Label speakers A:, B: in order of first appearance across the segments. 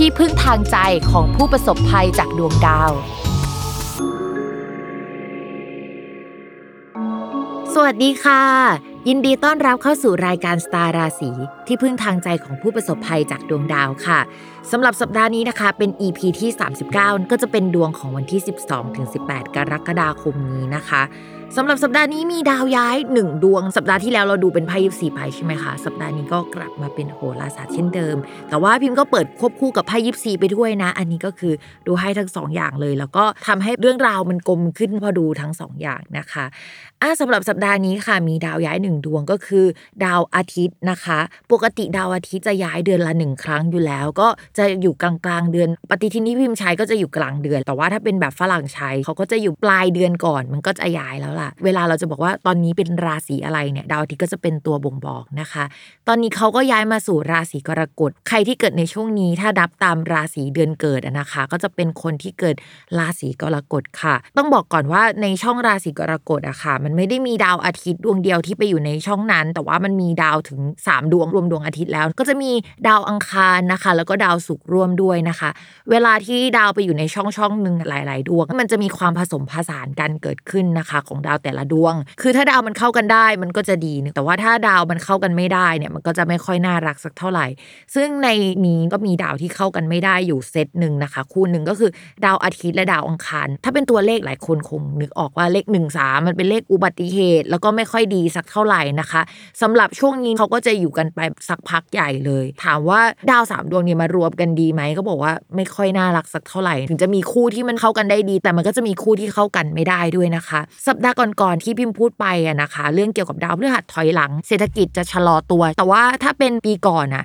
A: ที่พึ่งทางใจของผู้ประสบภัยจากดวงดาว สวัสดีค่ะ ยินดีต้อนรับเข้าสู่รายการสตาร์ราศีที่พึ่งทางใจของผู้ประสบภัยจากดวงดาวค่ะสำหรับสัปดาห์นี้นะคะ เป็น EP ที่ 39 ก็จะเป็นดวงของวันที่ 12-18 กรกฎาคมนี้นะคะ สำหรับสัปดาห์นี้มีดาวย้ายหนึ่งดวง สัปดาห์ที่แล้วเราดูเป็นไพ่ยิปซีไพ่ใช่ไหมคะ สัปดาห์นี้ก็กลับมาเป็นโหราศาสตร์เช่นเดิม แต่ว่าพิมพ์ก็เปิดควบคู่กับไพ่ยิปซีไปด้วยนะ อันนี้ก็คือดูให้ทั้ง2ออย่างเลย แล้วก็ทำให้เรื่องราวมันกลมขึ้นพอดูทั้ง2ออย่างนะคะอะสำหรับสัปดาห์นี้ค่ะมีดาวย้ายหนึ่งดวงก็คือ ดาวอาทิตย์นะคะ ปกติดาวอาทิตย์จะย้ายเดือนละหนึ่งครั้งอยู่แล้ว ก็จะอยู่กลางกลางเดือน ปฏิทินที่พิมพ์ใช้ก็จะอยู่กลางเดือน แต่ว่าถ้าเป็นแบบฝรั่งใช้เขาก็จะอยู่ปลายเดือนก่อน มันก็จะย้ายแล้วล่ะเวลาเราจะบอกว่าตอนนี้เป็นราศีอะไรเนี่ยดาวอาทิตย์ก็จะเป็นตัวบ่งบอกนะคะ ตอนนี้เขาก็ย้ายมาสู่ราศีกรกฎใครที่เกิดในช่วงนี้ ถ้าดับตามราศีเดือนเกิดนะคะ ก็จะเป็นคนที่เกิดราศีกรกฎค่ะ ต้องบอกก่อนว่าในช่องราศีกรกฎอะค่ะ มันไม่ได้มีดาวอาทิตย์ดวงเดียวที่ไปอยู่ในช่องนั้น แต่ว่ามันมีดาวถึง 3 ดวงรวมดวงอาทิตย์แล้ว ก็จะมีดาวอังคารนะคะ แล้วก็ดาวศุกร์ร่วมด้วยนะคะ เวลาที่ดาวไปอยู่ในช่องช่องหนึ่งหลาย ๆ ดวง มันจะมีความผสมผสานกันเกิดขึ้นนะคะ ของดาวแต่ละดวง คือถ้าดาวมันเข้ากันได้มันก็จะดีแต่ว่าถ้าดาวมันเข้ากันไม่ได้เนี่ยมันก็จะไม่ค่อยน่ารักสักเท่าไหร่ ซึ่งในนี้ก็มีดาวที่เข้ากันไม่ได้อยู่เซตหนึ่งนะคะ คู่หนึ่งก็คือดาวอาทิตย์และดาวอังคาร ถ้าเป็นตัวเลขหลายคนคงนึกออกว่าเลข1 3มันเป็นเลขอุบัติเหตุ แล้วก็ไม่ค่อยดีสักเท่าไหร่นะคะสำหรับช่วงนี้เขาก็จะอยู่กันไปสักพักใหญ่เลย ถามว่าดาวสามดวงนี้มารวมกันดีไหมก็บอกว่าไม่ค่อยน่ารักสักเท่าไหร่ ถึงจะมีคู่ที่มันเข้ากันได้ดี แต่มันก็จะมีคู่ที่เข้ากันไม่ได้ด้วยนะคะ สัปดาห์ก่อนๆที่พิมพ์พูดไปอะนะคะ เรื่องเกี่ยวกับดาวพฤหัสถอยหลัง เศรษฐกิจจะชะลอตัว แต่ว่าถ้าเป็นปีก่อนอะ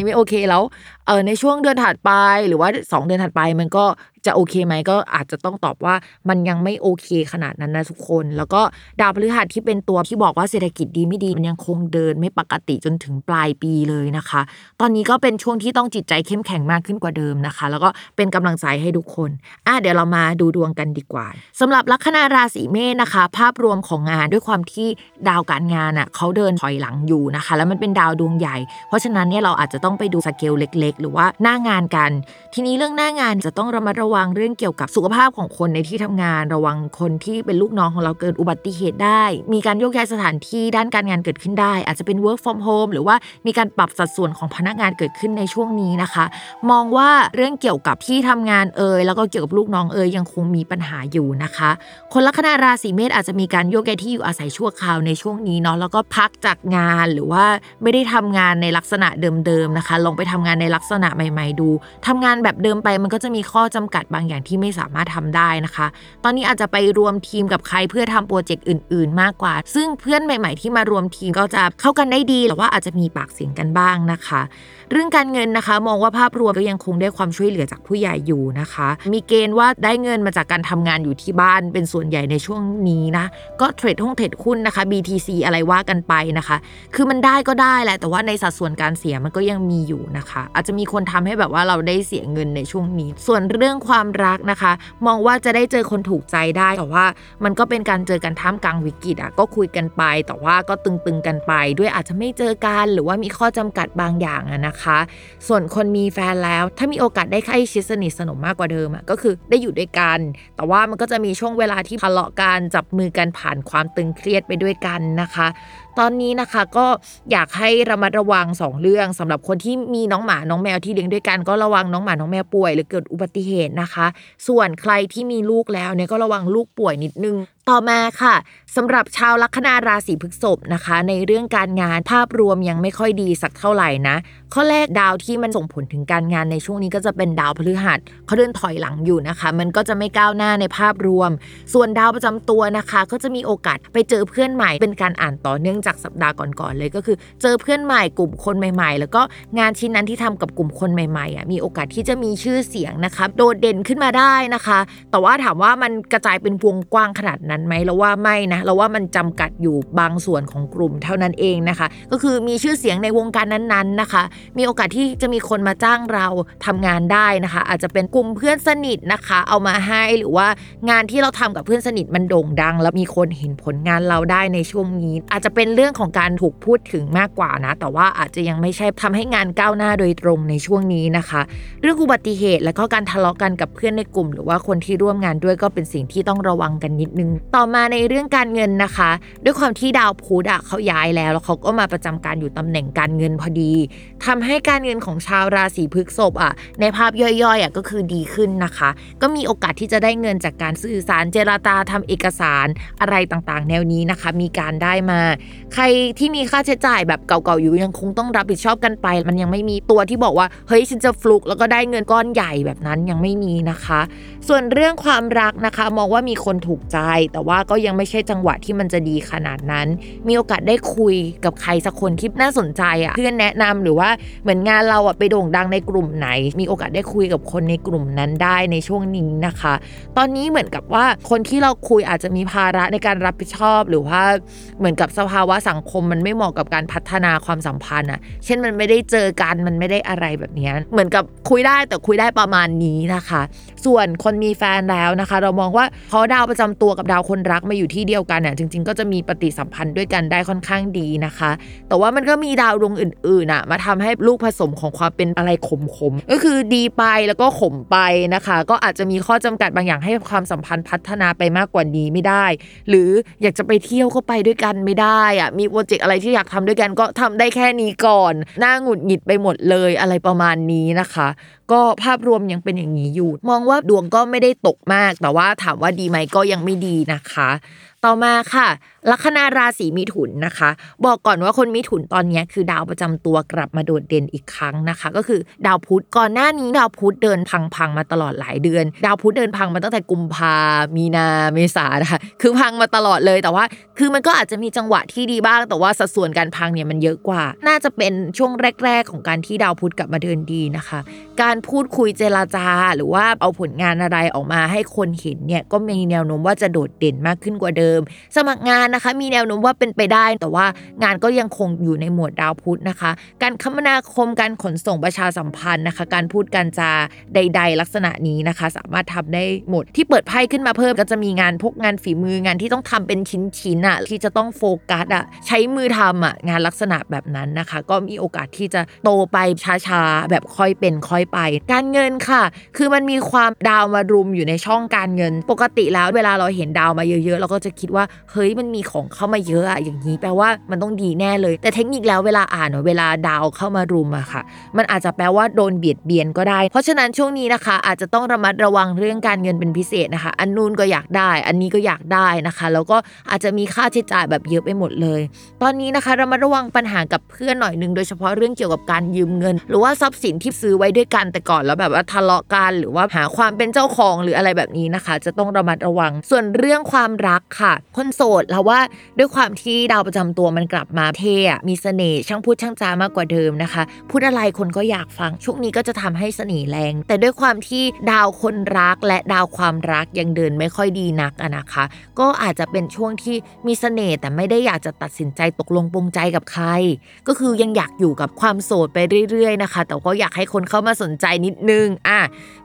A: นี้ไม่โอเคแล้วเออในช่วงเดือนถัดไปหรือว่า 2 เดือนถัดไปมันก็ จะโอเคไหมก็อาจจะต้องตอบว่ามันยังไม่โอเคขนาดนั้นนะทุกคน แล้วก็ดาวพฤหัสที่เป็นตัวที่บอกว่าเศรษฐกิจดีไม่ดีมันยังคงเดินไม่ปกติจนถึงปลายปีเลยนะคะ ตอนนี้ก็เป็นช่วงที่ต้องจิตใจเข้มแข็งมากขึ้นกว่าเดิมนะคะ แล้วก็เป็นกำลังใจให้ทุกคนอะเดี๋ยวเรามาดูดวงกันดีกว่าสำหรับลัคนาราศีเมษนะคะ ภาพรวมของงานด้วยความที่ดาวการงานอะเขาเดินถอยหลังอยู่นะคะ แล้วมันเป็นดาวดวงใหญ่ เพราะฉะนั้นเนี่ยเราอาจจะต้องไปดูสเกลเล็ก ๆ หรือว่าหน้างานกัน ทีนี้เรื่องหน้างานจะต้องระมัดระวังเรื่องเกี่ยวกับสุขภาพของคนในที่ทำงาน ระวังคนที่เป็นลูกน้องของเราเกิดอุบัติเหตุได้ มีการโยกย้ายสถานที่ด้านการงานเกิดขึ้นได้ อาจจะเป็น work from home หรือว่ามีการปรับสัดส่วนของพนักงานเกิดขึ้นในช่วงนี้นะคะ มองว่าเรื่องเกี่ยวกับที่ทำงานเอ่ยแล้วก็เกี่ยวกับลูกน้องเอ่ยยังคงมีปัญหาอยู่นะคะ คนลัคนาราศีเมษอาจจะมีการโยกย้ายที่อยู่อาศัยชั่วคราวในช่วงนี้เนาะแล้วก็พักจากงานหรือว่าไม่ได้ทำงานในลักษณะเดิมๆนะคะ ลองไปทำงานในลักษณะใหม่ ๆ ดูทำงานแบบเดิมไปมันก็จะมีข้อจำกัดบางอย่างที่ไม่สามารถทำได้นะคะ ตอนนี้อาจจะไปรวมทีมกับใครเพื่อทำโปรเจกต์อื่น ๆ มากกว่า ซึ่งเพื่อนใหม่ ๆ ที่มารวมทีมก็จะเข้ากันได้ดีแต่ว่าอาจจะมีปากเสียงกันบ้างนะคะ เรื่องการเงินนะคะ มองว่าภาพรวมก็ยังคงได้ความช่วยเหลือจากผู้ใหญ่อยู่นะคะ มีเกณฑ์ว่าได้เงินมาจากการทำงานอยู่ที่บ้านเป็นส่วนใหญ่ในช่วงนี้นะ ก็เทรดห้องเทรดหุ้นนะคะ BTC อะไรว่ากันไปนะคะ คือมันได้ก็ได้แหละแต่ว่าในสัดส่วนการเสียมันก็ยังมีอยู่นะคะ อาจจะมีคนทำให้แบบว่าเราได้เสียเงินในช่วงนี้ ส่วนเรื่องความความรักนะคะ มองว่าจะได้เจอคนถูกใจได้แต่ว่ามันก็เป็นการเจอกันท่ามกลางวิกฤตอะก็คุยกันไป แต่ว่าก็ตึงๆกันไป ด้วยอาจจะไม่เจอกันหรือว่ามีข้อจำกัดบางอย่างอะนะคะ ส่วนคนมีแฟนแล้วถ้ามีโอกาสได้ใกล้ชิดสนิทสนมมากกว่าเดิมอะก็คือได้อยู่ด้วยกัน แต่ว่ามันก็จะมีช่วงเวลาที่ทะเลาะกันจับมือกันผ่านความตึงเครียดไปด้วยกันนะคะตอนนี้นะคะก็อยากให้ระมัดระวัง 2 เรื่องสำหรับคนที่มีน้องหมาน้องแมวที่เลี้ยงด้วยกัน ก็ระวังน้องหมาน้องแมวป่วยหรือเกิดอุบัติเหตุนะคะ ส่วนใครที่มีลูกแล้วเนี่ยก็ระวังลูกป่วยนิดนึงต่อมาค่ะสำหรับชาวลัคนาราศีพฤษภนะคะ ในเรื่องการงานภาพรวมยังไม่ค่อยดีสักเท่าไหร่นะข้อแรกดาวที่มันส่งผลถึงการงานในช่วงนี้ก็จะเป็นดาวพฤหัสเขาเดินถอยหลังอยู่นะคะ มันก็จะไม่ก้าวหน้าในภาพรวม ส่วนดาวประจำตัวนะคะ ก็จะมีโอกาสไปเจอเพื่อนใหม่ เป็นการอ่านต่อเนื่องจากสัปดาห์ก่อนๆเลยก็คือ เจอเพื่อนใหม่กลุ่มคนใหม่ ๆ แล้วก็งานชิ้นนั้นที่ทำกับกลุ่มคนใหม่ๆอะมีโอกาสที่จะมีชื่อเสียงนะคะโดดเด่นขึ้นมาได้นะคะ แต่ว่าถามว่ามันกระจายเป็นวงกว้างขนาดนั้นไหมเราว่าไม่นะเราว่ามันจำกัดอยู่บางส่วนของกลุ่มเท่านั้นเองนะคะ ก็คือมีชื่อเสียงในวงการนั้นๆนะคะ มีโอกาสที่จะมีคนมาจ้างเราทำงานได้นะคะ อาจจะเป็นกลุ่มเพื่อนสนิทนะคะ เอามาให้หรือว่างานที่เราทำกับเพื่อนสนิทมันโด่งดัง แล้วมีคนเห็นผลงานเราได้ในช่วงนี้ อาจจะเป็นเรื่องของการถูกพูดถึงมากกว่านะ แต่ว่าอาจจะยังไม่ใช่ทำให้งานก้าวหน้าโดยตรงในช่วงนี้นะคะ เรื่องอุบัติเหตุแล้วก็การทะเลาะกันกับเพื่อนในกลุ่ม หรือว่าคนที่ร่วมงานด้วยก็เป็นสิ่งที่ต้องระวังกันนิดนึงต่อมาในเรื่องการเงินนะคะ ด้วยความที่ดาวพุธอะเขาย้ายแล้ว แล้วเขาก็มาประจำการอยู่ตำแหน่งการเงินพอดีทำให้การเงินของชาวราศีพฤษภอะในภาพย่อยๆอะก็คือดีขึ้นนะคะ ก็มีโอกาสที่จะได้เงินจากการสื่อสารเจรจาทำเอกสารอะไรต่างๆ แนวนี้นะคะ มีการได้มา ใครที่มีค่าใช้จ่ายแบบเก่าๆอยู่ยังคงต้องรับผิดชอบกันไป มันยังไม่มีตัวที่บอกว่าเฮ้ยฉันจะฟลุกแล้วก็ได้เงินก้อนใหญ่แบบนั้นยังไม่มีนะคะ ส่วนเรื่องความรักนะคะ มองว่ามีคนถูกใจ แต่ว่าก็ยังไม่ใช่จังหวะที่มันจะดีขนาดนั้น มีโอกาสได้คุยกับใครสักคนที่น่าสนใจอะ่ะเพื่อนแนะนำหรือว่าเหมือนงานเราอะไปโด่งดังในกลุ่มไหน มีโอกาสได้คุยกับคนในกลุ่มนั้นได้ในช่วงนี้นะคะ ตอนนี้เหมือนกับว่าคนที่เราคุยอาจจะมีภาระในการรับผิดชอบหรือว่าเหมือนกับสภาวะสังคมมันไม่เหมาะกับการพัฒนาความสัมพันธ์อะ เช่นมันไม่ได้เจอกันมันไม่ได้อะไรแบบนี้เหมือนกับคุยได้แต่คุยได้ประมาณนี้นะคะ ส่วนคนมีแฟนแล้วนะคะ เรามองว่าเพราะดาวประจำตัวกับดาวคนรักมาอยู่ที่เดียวกันเนี่ยจริง ๆ ก็จะมีปฏิสัมพันธ์ด้วยกันได้ค่อนข้างดีนะคะ แต่ว่ามันก็มีดาวดวงอื่นๆอะมาทำให้ลูกผสมของความเป็นอะไรขมๆก็คือดีไปแล้วก็ขมไปนะคะ ก็อาจจะมีข้อจำกัดบางอย่างให้ความสัมพันธ์พัฒนาไปมากกว่านี้ไม่ได้ หรืออยากจะไปเที่ยวก็ไปด้วยกันไม่ได้อะมีโปรเจกต์อะไรที่อยากทำด้วยกันก็ทำได้แค่นี้ก่อนหน้าหงุดหงิดไปหมดเลยอะไรประมาณนี้นะคะ ก็ภาพรวมยังเป็นอย่างนี้อยู่ มองว่าดวงก็ไม่ได้ตกมาก แต่ว่าถามว่าดีไหมก็ยังไม่ดีนะคะ ต่อมาค่ะลัคนาราศีมิถุนนะคะ บอกก่อนว่าคนมิถุนตอนนี้คือดาวประจำตัวกลับมาโดดเด่นอีกครั้งนะคะ ก็คือดาวพุธก่อนหน้านี้ดาวพุธเดินพังๆมาตลอดหลายเดือน ดาวพุธเดินพังมาตั้งแต่กุมภามีนาเมษานะคะคือพังมาตลอดเลยแต่ว่า คือมันก็อาจจะมีจังหวะที่ดีบ้าง แต่ว่าสัดส่วนการพังเนี่ยมันเยอะกว่า น่าจะเป็นช่วงแรก ๆ ของการที่ดาวพุธกลับมาเดินดีนะคะ การพูดคุยเจรจา หรือว่าเอาผลงานอะไรออกมาให้คนเห็นเนี่ยก็มีแนวโน้มว่าจะโดดเด่นมากขึ้นกว่าเดิม สมัครงานนะคะ มีแนวโน้มว่าเป็นไปได้ แต่ว่างานก็ยังคงอยู่ในหมวดดาวพุธนะคะ การคมนาคมการขนส่งประชาสัมพันธ์นะคะ การพูดการจาใด ๆ ลักษณะนี้นะคะ สามารถทำได้หมดที่เปิดไพ่ขึ้นมาเพิ่มก็จะมีงานพวกงานฝีมืองานที่ต้องทำเป็นชิ้นๆอะที่จะต้องโฟกัสอะใช้มือทำอะงานลักษณะแบบนั้นนะคะ ก็มีโอกาสที่จะโตไปช้าๆแบบค่อยเป็นค่อยไป การเงินค่ะ คือมันมีความดาวมารุมอยู่ในช่องการเงิน ปกติแล้วเวลาเราเห็นดาวมาเยอะๆเราก็จะคิดว่าเฮ้ยมันมีของเข้ามาเยอะอะอย่างนี้แปลว่ามันต้องดีแน่เลย แต่เทคนิคแล้วเวลาอ่านเวลาดาวเข้ามารุมอะค่ะ มันอาจจะแปลว่าโดนเบียดเบียนก็ได้ เพราะฉะนั้นช่วงนี้นะคะ อาจจะต้องระมัดระวังเรื่องการเงินเป็นพิเศษนะคะ อันนู้นก็อยากได้ อันนี้ก็อยากได้นะคะ แล้วก็อาจจะมีค่าใช้จ่ายแบบเยอะไปหมดเลย ตอนนี้นะคะรามาระวังปัญหากับเพื่อนหน่อยนึงโดยเฉพาะเรื่องเกี่ยวกับการยืมเงิน หรือว่าทรัพย์สินที่ซื้อไว้ด้วยกันแต่ก่อนแล้วแบบว่าทะเลาะกันหรือว่าหาความเป็นเจ้าของหรืออะไรแบบนี้นะคะ จะต้องระมัดระวัง ส่วนเรื่องความรักค่ะ คนโสดเราว่าด้วยความที่ดาวประจำตัวมันกลับมาเท่อะมีเสน่ห์ช่างพูดช่างจามากกว่าเดิมนะคะ พูดอะไรคนก็อยากฟัง ช่วงนี้ก็จะทำให้เสน่ห์แรง แต่ด้วยความที่ดาวคนรักและดาวความรักยังเดินไม่ค่อยดีนักอะนะคะ ก็อาจจะเป็นช่วงที่มีเสน่ห์แต่ไม่ได้อยากจะตัดสินใจตกลงปรงใจกับใคร ก็คือยังอยากอยู่กับความโสดไปเรื่อยๆนะคะ แต่ก็อยากให้คนเข้ามาสนใจนิดนึงอะ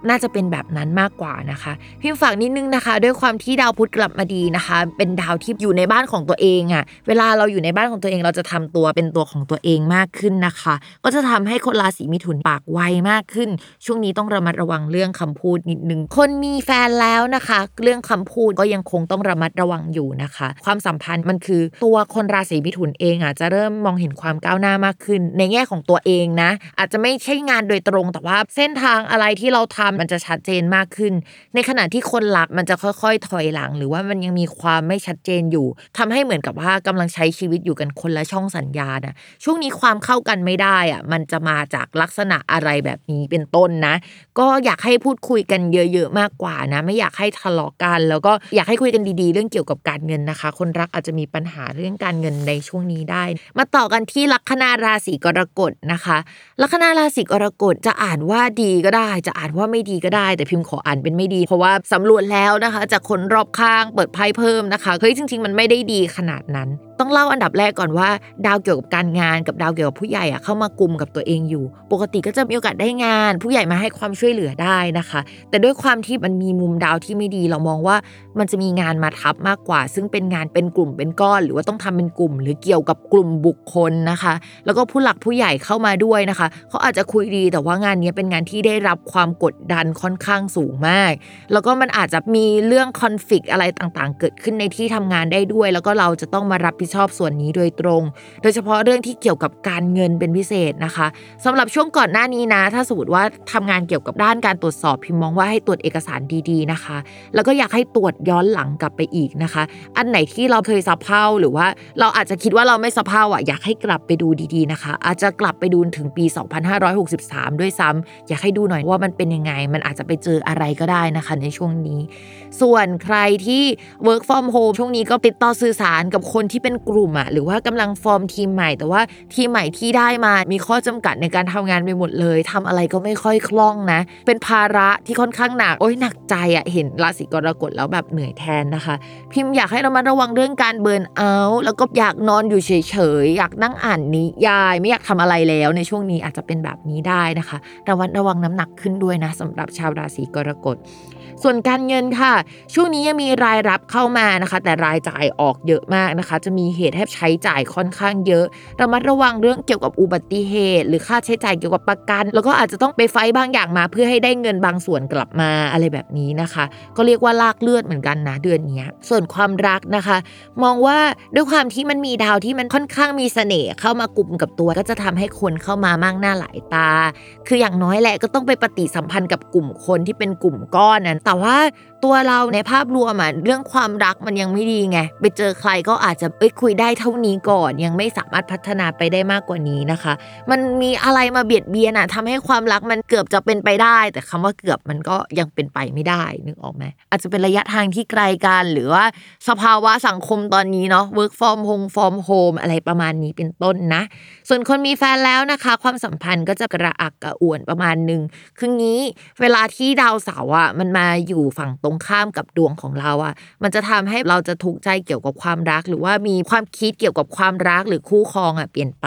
A: น่าจะเป็นแบบนั้นมากกว่านะคะพิมพ์ฝากนิดนึงนะคะ ด้วยความที่ดาวพุธกลับมาดีนะคะ เป็นดาวที่อยู่ในบ้านานของตัวเองอะ่ะ เวลาเราอยู่ในบ้านของตัวเองเราจะทำตัวเป็นตัวของตัวเองมากขึ้นนะคะ ก็จะทำให้คนราศีมิถุนปากไวมากขึ้น ช่วงนี้ต้องระมัดระวังเรื่องคำพูดนิดนึง คนมีแฟนแล้วนะคะ เรื่องคำพูดก็ยังคงต้องระมัดระวังอยู่นะคะ ความสัมพันธ์มันคือตัวคนราศีมิถุนเองอะจะเริ่มมองเห็นความก้าวหน้ามากขึ้น ในแง่ของตัวเองนะ อาจจะไม่ใช่งานโดยตรงแต่ว่าเส้นทางอะไรที่เราทำมันจะชัดเจนมากขึ้น ในขณะที่คนรักมันจะค่อยๆ ถอยหลัง หรือว่ามันยังมีความไม่ชัดเจนอยู่ทำให้เหมือนกับว่ากำลังใช้ชีวิตอยู่กันคนละช่องสัญญาณนะช่วงนี้ความเข้ากันไม่ได้อะมันจะมาจากลักษณะอะไรแบบนี้เป็นต้นนะ ก็อยากให้พูดคุยกันเยอะๆมากกว่านะ ไม่อยากให้ทะเลาะกัน แล้วก็อยากให้คุยกันดีๆ เรื่องเกี่ยวกับการเงินนะคะ คนรักอาจจะมีปัญหาเรื่องการเงินในช่วงนี้ได้ มาต่อกันที่ลัคนาราศีกรกฎนะคะลัคนาราศีกรกฎจะอ่านว่าดีก็ได้ จะอ่านว่าไม่ดีก็ได้ แต่พิมพ์ขออ่านเป็นไม่ดี เพราะว่าสำรวจแล้วนะคะ จากคนรอบข้างเปิดไพ่เพิ่มนะคะเฮ้ยจริง ๆ มันไม่ได้ได้ดีขนาดนั้น ต้องเล่าอันดับแรกก่อนว่า ดาวเกี่ยวกับการงานกับดาวเกี่ยวกับผู้ใหญ่อะเข้ามากลุ่มกับตัวเองอยู่ ปกติก็จะมีโอกาสได้งาน ผู้ใหญ่มาให้ความช่วยเหลือได้นะคะ แต่ด้วยความที่มันมีมุมดาวที่ไม่ดี เรามองว่ามันจะมีงานมาทับมากกว่า ซึ่งเป็นงานเป็นกลุ่มเป็นก้อน หรือว่าต้องทำเป็นกลุ่ม หรือเกี่ยวกับกลุ่มบุคคลนะคะ แล้วก็ผู้หลักผู้ใหญ่เข้ามาด้วยนะคะเขาอาจจะคุยดีแต่ว่างานนี้เป็นงานที่ได้รับความกดดันค่อนข้างสูงมาก แล้วก็มันอาจจะมีเรื่องคอนฟ lict อะไรต่างๆ เกิดขึ้นในที่ทำงานได้ด้วย แล้วก็เราจะต้องมารับผิดชอบส่วนนี้โดยตรง โดยเฉพาะเรื่องที่เกี่ยวกับการเงินเป็นพิเศษนะคะสำหรับช่วงก่อนหน้านี้นะ ถ้าสมมติว่าทำงานเกี่ยวกับด้านการตรวจสอบพิมมองว่าให้ตรวจเอกสารดีๆนะคะ แล้วก็อยากให้ตรวจย้อนหลังกลับไปอีกนะคะ อันไหนที่เราเคยสับเพาหรือว่าเราอาจจะคิดว่าเราไม่สับเพาอะอยากให้กลับไปดูดีๆนะคะ อาจจะกลับไปดูถึงปี 2563 ด้วยซ้ำอยากให้ดูหน่อยว่ามันเป็นยังไง มันอาจจะไปเจออะไรก็ได้นะคะในช่วงนี้ ส่วนใครที่ work from home ช่วงนี้ก็ติดต่อสื่อสารกับคนที่เป็นกลุ่มอะหรือว่ากำลังฟอร์มทีมใหม่ แต่ว่าทีมใหม่ที่ได้มามีข้อจำกัดในการทำงานไปหมดเลยทำอะไรก็ไม่ค่อยคล่องนะ เป็นภาระที่ค่อนข้างหนักโอ้ยหนักใจอะเห็นราศีกรกฎแล้วแบบเหนื่อยแทนนะคะ พิมพ์อยากให้เรามาระวังเรื่องการเบิร์นเอาท์แล้วก็อยากนอนอยู่เฉยๆอยากนั่งอ่านนิยาย ไม่อยากทำอะไรแล้วในช่วงนี้อาจจะเป็นแบบนี้ได้นะคะระวัดระวังน้ำหนักขึ้นด้วยนะสำหรับชาวราศีกรกฎ ส่วนการเงินค่ะ ช่วงนี้ยังมีรายรับเข้ามานะคะ แต่รายจ่ายออกเยอะมากนะคะ จะมีเหตุให้ใช้จ่ายค่อนข้างเยอะระมัดระวังเรื่องเกี่ยวกับอุบัติเหตุ หรือค่าใช้จ่ายเกี่ยวกับประกัน แล้วก็อาจจะต้องไปไฟบางอย่างมา เพื่อให้ได้เงินบางส่วนกลับมาอะไรแบบนี้นะคะ ก็เรียกว่าลากเลือดเหมือนกันนะเดือนนี้ส่วนความรักนะคะ มองว่าด้วยความที่มันมีดาวที่มันค่อนข้างมีเสน่ห์เข้ามากลุ่มกับตัว ก็จะทำให้คนเข้ามามากหน้าหลายตา คืออย่างน้อยแหละก็ต้องไปปฏิสัมพันธ์กับกลุ่มคนที่เป็นกลุ่มก้อนนั้นแต่ว่าตัวเราในภาพรวมอะเรื่องความรักมันยังไม่ดีไงไปเจอใครก็อาจจะเอ้ยคุยได้เท่านี้ก่อน ยังไม่สามารถพัฒนาไปได้มากกว่านี้นะคะ มันมีอะไรมาเบียดเบียนอะทำให้ความรักมันเกือบจะเป็นไปได้ แต่คำว่าเกือบมันก็ยังเป็นไปไม่ได้นึกออกไหมอาจจะเป็นระยะทางที่ไกลกันหรือว่าสภาวะสังคมตอนนี้เนาะ work from home from home อะไรประมาณนี้เป็นต้นนะ ส่วนคนมีแฟนแล้วนะคะ ความสัมพันธ์ก็จะกระอักกระอ่วนประมาณหนึ่งคืองี้เวลาที่ดาวเสาร์อะมันมาอยู่ฝั่งตรงข้ามกับดวงของเราอะ มันจะทำให้เราจะทุกข์ใจเกี่ยวกับความรัก หรือว่ามีความคิดเกี่ยวกับความรักหรือคู่ครองอะเปลี่ยนไป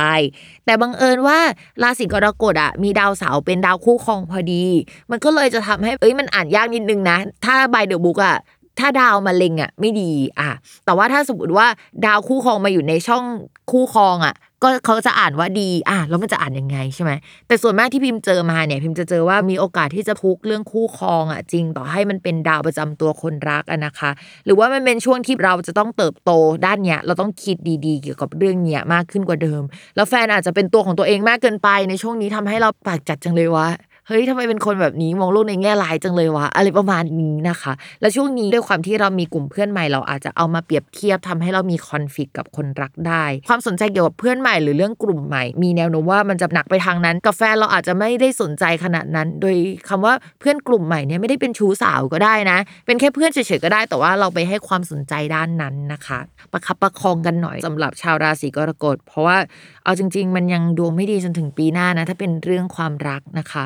A: แต่บังเอิญว่าราศีกรกฎอะมีดาวเสาร์เป็นดาวคู่ครองพอดี มันก็เลยจะทำให้เอ้ยมันอ่านยากนิดนึงนะ ถ้าใบเดอะบุ๊กอะถ้าดาวมาเล็งอะไม่ดีอะ แต่ว่าถ้าสมมติว่าดาวคู่ครองมาอยู่ในช่องคู่ครองอะ ก็เขาจะอ่านว่าดี อะแล้วมันจะอ่านยังไงใช่ไหมแต่ส่วนมากที่พิมพ์เจอมาเนี่ยพิมพ์จะเจอว่ามีโอกาสที่จะทุกเรื่องคู่ครองอะจริง ต่อให้มันเป็นดาวประจำตัวคนรักอะนะคะ หรือว่ามันเป็นช่วงที่เราจะต้องเติบโตด้านเนี้ยเราต้องคิดดีๆ เกี่ยวกับเรื่องเนี้ยมากขึ้นกว่าเดิม แล้วแฟนอาจจะเป็นตัวของตัวเองมากเกินไปในช่วงนี้ทำให้เราปากจัดจังเลยวะ เฮ้ยทำไมเป็นคนแบบนี้มองโลกในแง่ร้ายจังเลยวะอะไรประมาณนี้นะคะ และช่วงนี้ด้วยความที่เรามีกลุ่มเพื่อนใหม่เราอาจจะเอามาเปรียบเทียบทำให้เรามีคอนฟ lict กับคนรักได้ ความสนใจเกี่ยวกับเพื่อนใหม่หรือเรื่องกลุ่มใหม่ มีแนวโน้มว่ามันจะหนักไปทางนั้นกาแฟเราอาจจะไม่ได้สนใจขนาดนั้น โดยคำว่าเพื่อนกลุ่มใหม่เนี่ยไม่ได้เป็นชู้สาวก็ได้นะ เป็นแค่เพื่อนเฉยๆก็ได้แต่ว่าเราไปให้ความสนใจด้านนั้นนะคะ ประคับประคองกันหน่อยสำหรับชาวราศีกรกฎเพราะว่าเอาจริง ๆ มันยังดวงไม่ดีจนถึงปีหน้านะถ้าเป็นเรื่องความรักนะคะ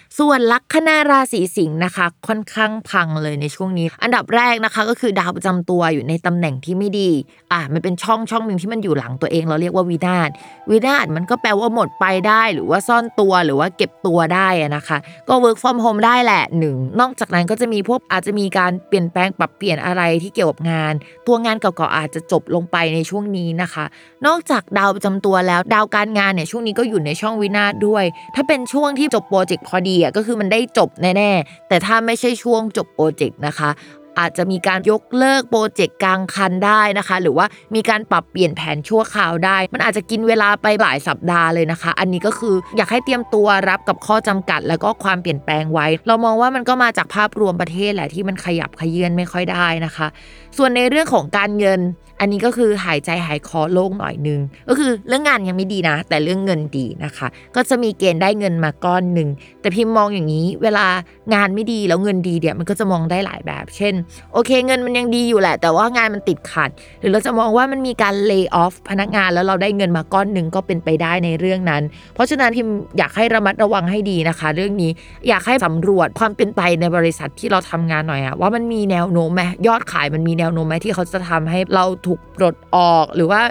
A: ส่วนลัคนาราศีสิงห์นะคะ ค่อนข้างพังเลยในช่วงนี้ อันดับแรกนะคะก็คือดาวประจำตัวอยู่ในตำแหน่งที่ไม่ดีอะมันเป็นช่องช่องหนึ่งที่มันอยู่หลังตัวเองเราเรียกว่าวินาศวินาศมันก็แปลว่าหมดไปได้หรือว่าซ่อนตัวหรือว่าเก็บตัวได้นะคะ ก็ work from home ได้แหละหนึ่งนอกจากนั้นก็จะมีพวกอาจจะมีการเปลี่ยนแปลงปรับเปลี่ยนอะไรที่เกี่ยวกับงาน ตัวงานเก่าๆอาจจะจบลงไปในช่วงนี้นะคะ นอกจากดาวประจำตัวแล้วดาวการงานเนี่ยช่วงนี้ก็อยู่ในช่องวินาศด้วย ถ้าเป็นช่วงที่จบโปรเจกต์พอดีอะก็คือมันได้จบแน่ๆ แต่ถ้าไม่ใช่ช่วงจบโปรเจกต์นะคะ อาจจะมีการยกเลิกโปรเจกต์กลางคันได้นะคะ หรือว่ามีการปรับเปลี่ยนแผนชั่วคราวได้ มันอาจจะกินเวลาไปหลายสัปดาห์เลยนะคะ อันนี้ก็คืออยากให้เตรียมตัวรับกับข้อจำกัด แล้วก็ความเปลี่ยนแปลงไว้ เรามองว่ามันก็มาจากภาพรวมประเทศแหละที่มันขยับเขยื้อนไม่ค่อยได้นะคะ ส่วนในเรื่องของการเงิน อันนี้ก็คือหายใจหายคอโล่งหน่อยนึง ก็คือเรื่องงานยังไม่ดีนะ แต่เรื่องเงินดีนะคะ ก็จะมีเกณฑ์ได้เงินมาก้อนหนึ่งแต่พิมพ์มองอย่างนี้ เวลางานไม่ดีแล้วเงินดีเนี่ยมันก็จะมองได้หลายแบบ เช่น โอเคเงินมันยังดีอยู่แหละ แต่ว่างานมันติดขัด หรือเราจะมองว่ามันมีการเลิกออฟพนักงานแล้วเราได้เงินมาก้อนหนึ่งก็เป็นไปได้ในเรื่องนั้น เพราะฉะนั้นพิมอยากให้ระมัดระวังให้ดีนะคะ เรื่องนี้อยากให้สำรวจความเป็นไปในบริษัทที่เราทำงานหน่อยอะว่ามันมีแนวโน้มไหมยอดขายมันมีแนวโน้มไหมที่เขาจะทำให้เราถูกปลดออก หรือว่า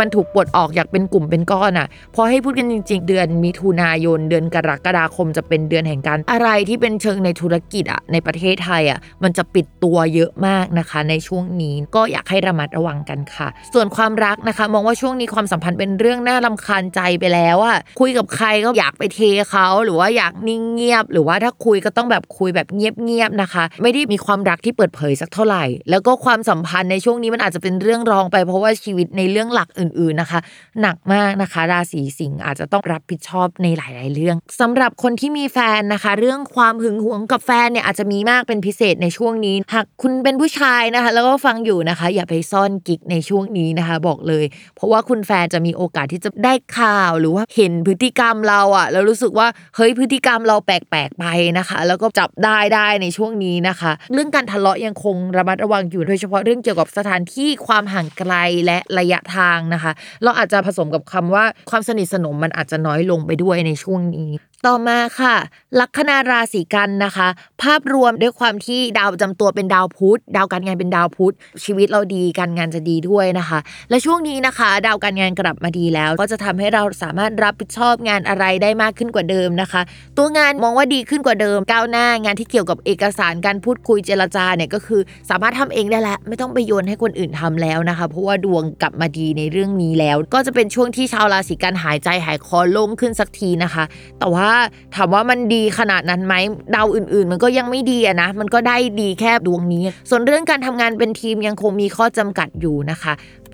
A: มันถูกปลดออกอยากเป็นกลุ่มเป็นก้อนอะพอให้พูดกันจริง ๆ เดือนมิถุนายน เดือนกรกฎาคมจะเป็นเดือนแห่งการอะไรที่เป็นเชิงในธุรกิจอะในประเทศไทยอะมันจะปิดตัวเยอะมากนะคะ ในช่วงนี้ก็อยากให้ระมัดระวังกันค่ะ ส่วนความรักนะคะ มองว่าช่วงนี้ความสัมพันธ์เป็นเรื่องน่ารำคาญใจไปแล้วอะคุยกับใครก็อยากไปเทเขาหรือว่าอยากนิ่งเงียบ หรือว่าถ้าคุยก็ต้องแบบคุยแบบเงียบๆนะคะ ไม่ได้มีความรักที่เปิดเผยสักเท่าไหร่ แล้วก็ความสัมพันธ์ในช่วงนี้มันอาจจะเป็นเรื่องรองไปเพราะว่าชีวิตในเรื่องหลักอื่นๆนะคะ หนักมากนะคะ ราศีสิงห์อาจจะต้องรับผิดชอบในหลาย ๆ เรื่องสำหรับคนที่มีแฟนนะคะ เรื่องความหึงหวงกับแฟนเนี่ยอาจจะมีมากเป็นพิเศษในช่วงนี้ หากคุณเป็นผู้ชายนะคะ แล้วก็ฟังอยู่นะคะ อย่าไปซ่อนกิ๊กในช่วงนี้นะคะ บอกเลย เพราะว่าคุณแฟนจะมีโอกาสที่จะได้ข่าวหรือว่าเห็นพฤติกรรมเราอะแล้วรู้สึกว่าเฮ้ยพฤติกรรมเราแปลก ๆ ไปนะคะ แล้วก็จับได้ได้ในช่วงนี้นะคะ เรื่องการทะเลาะยังคงระมัดระวังอยู่โดยเฉพาะเรื่องเกี่ยวกับสถานที่ความห่างไกลและระยะทางนะคะ เราอาจจะผสมกับคำว่าความสนิทสนมมันอาจจะน้อยลงไปด้วยในช่วงนี้ ต่อมาค่ะ ลัคนาราศีกันนะคะ ภาพรวมด้วยความที่ดาวประจำตัวเป็นดาวพุธดาวการงานเป็นดาวพุธชีวิตเราดีการงานจะดีด้วยนะคะ และช่วงนี้นะคะ ดาวการงานกลับมาดีแล้ว ก็จะทำให้เราสามารถรับผิดชอบงานอะไรได้มากขึ้นกว่าเดิมนะคะ ตัวงานมองว่าดีขึ้นกว่าเดิม ก้าวหน้างานที่เกี่ยวกับเอกสารการพูดคุยเจรจาเนี่ยก็คือ สามารถทำเองได้แล้วไม่ต้องไปโยนให้คนอื่นทำแล้วนะคะ เพราะว่าดวงกลับมาดีในเรื่องนี้แล้ว ก็จะเป็นช่วงที่ชาวราศีกันหายใจหายคอโล่งขึ้นสักทีนะคะ แต่ว่าถามว่ามันดีขนาดนั้นไหมดาวอื่น ๆ มันก็ยังไม่ดีนะ มันก็ได้ดีแค่ดวงนี้ ส่วนเรื่องการทำงานเป็นทีมยังคงมีข้อจำกัดอยู่นะคะ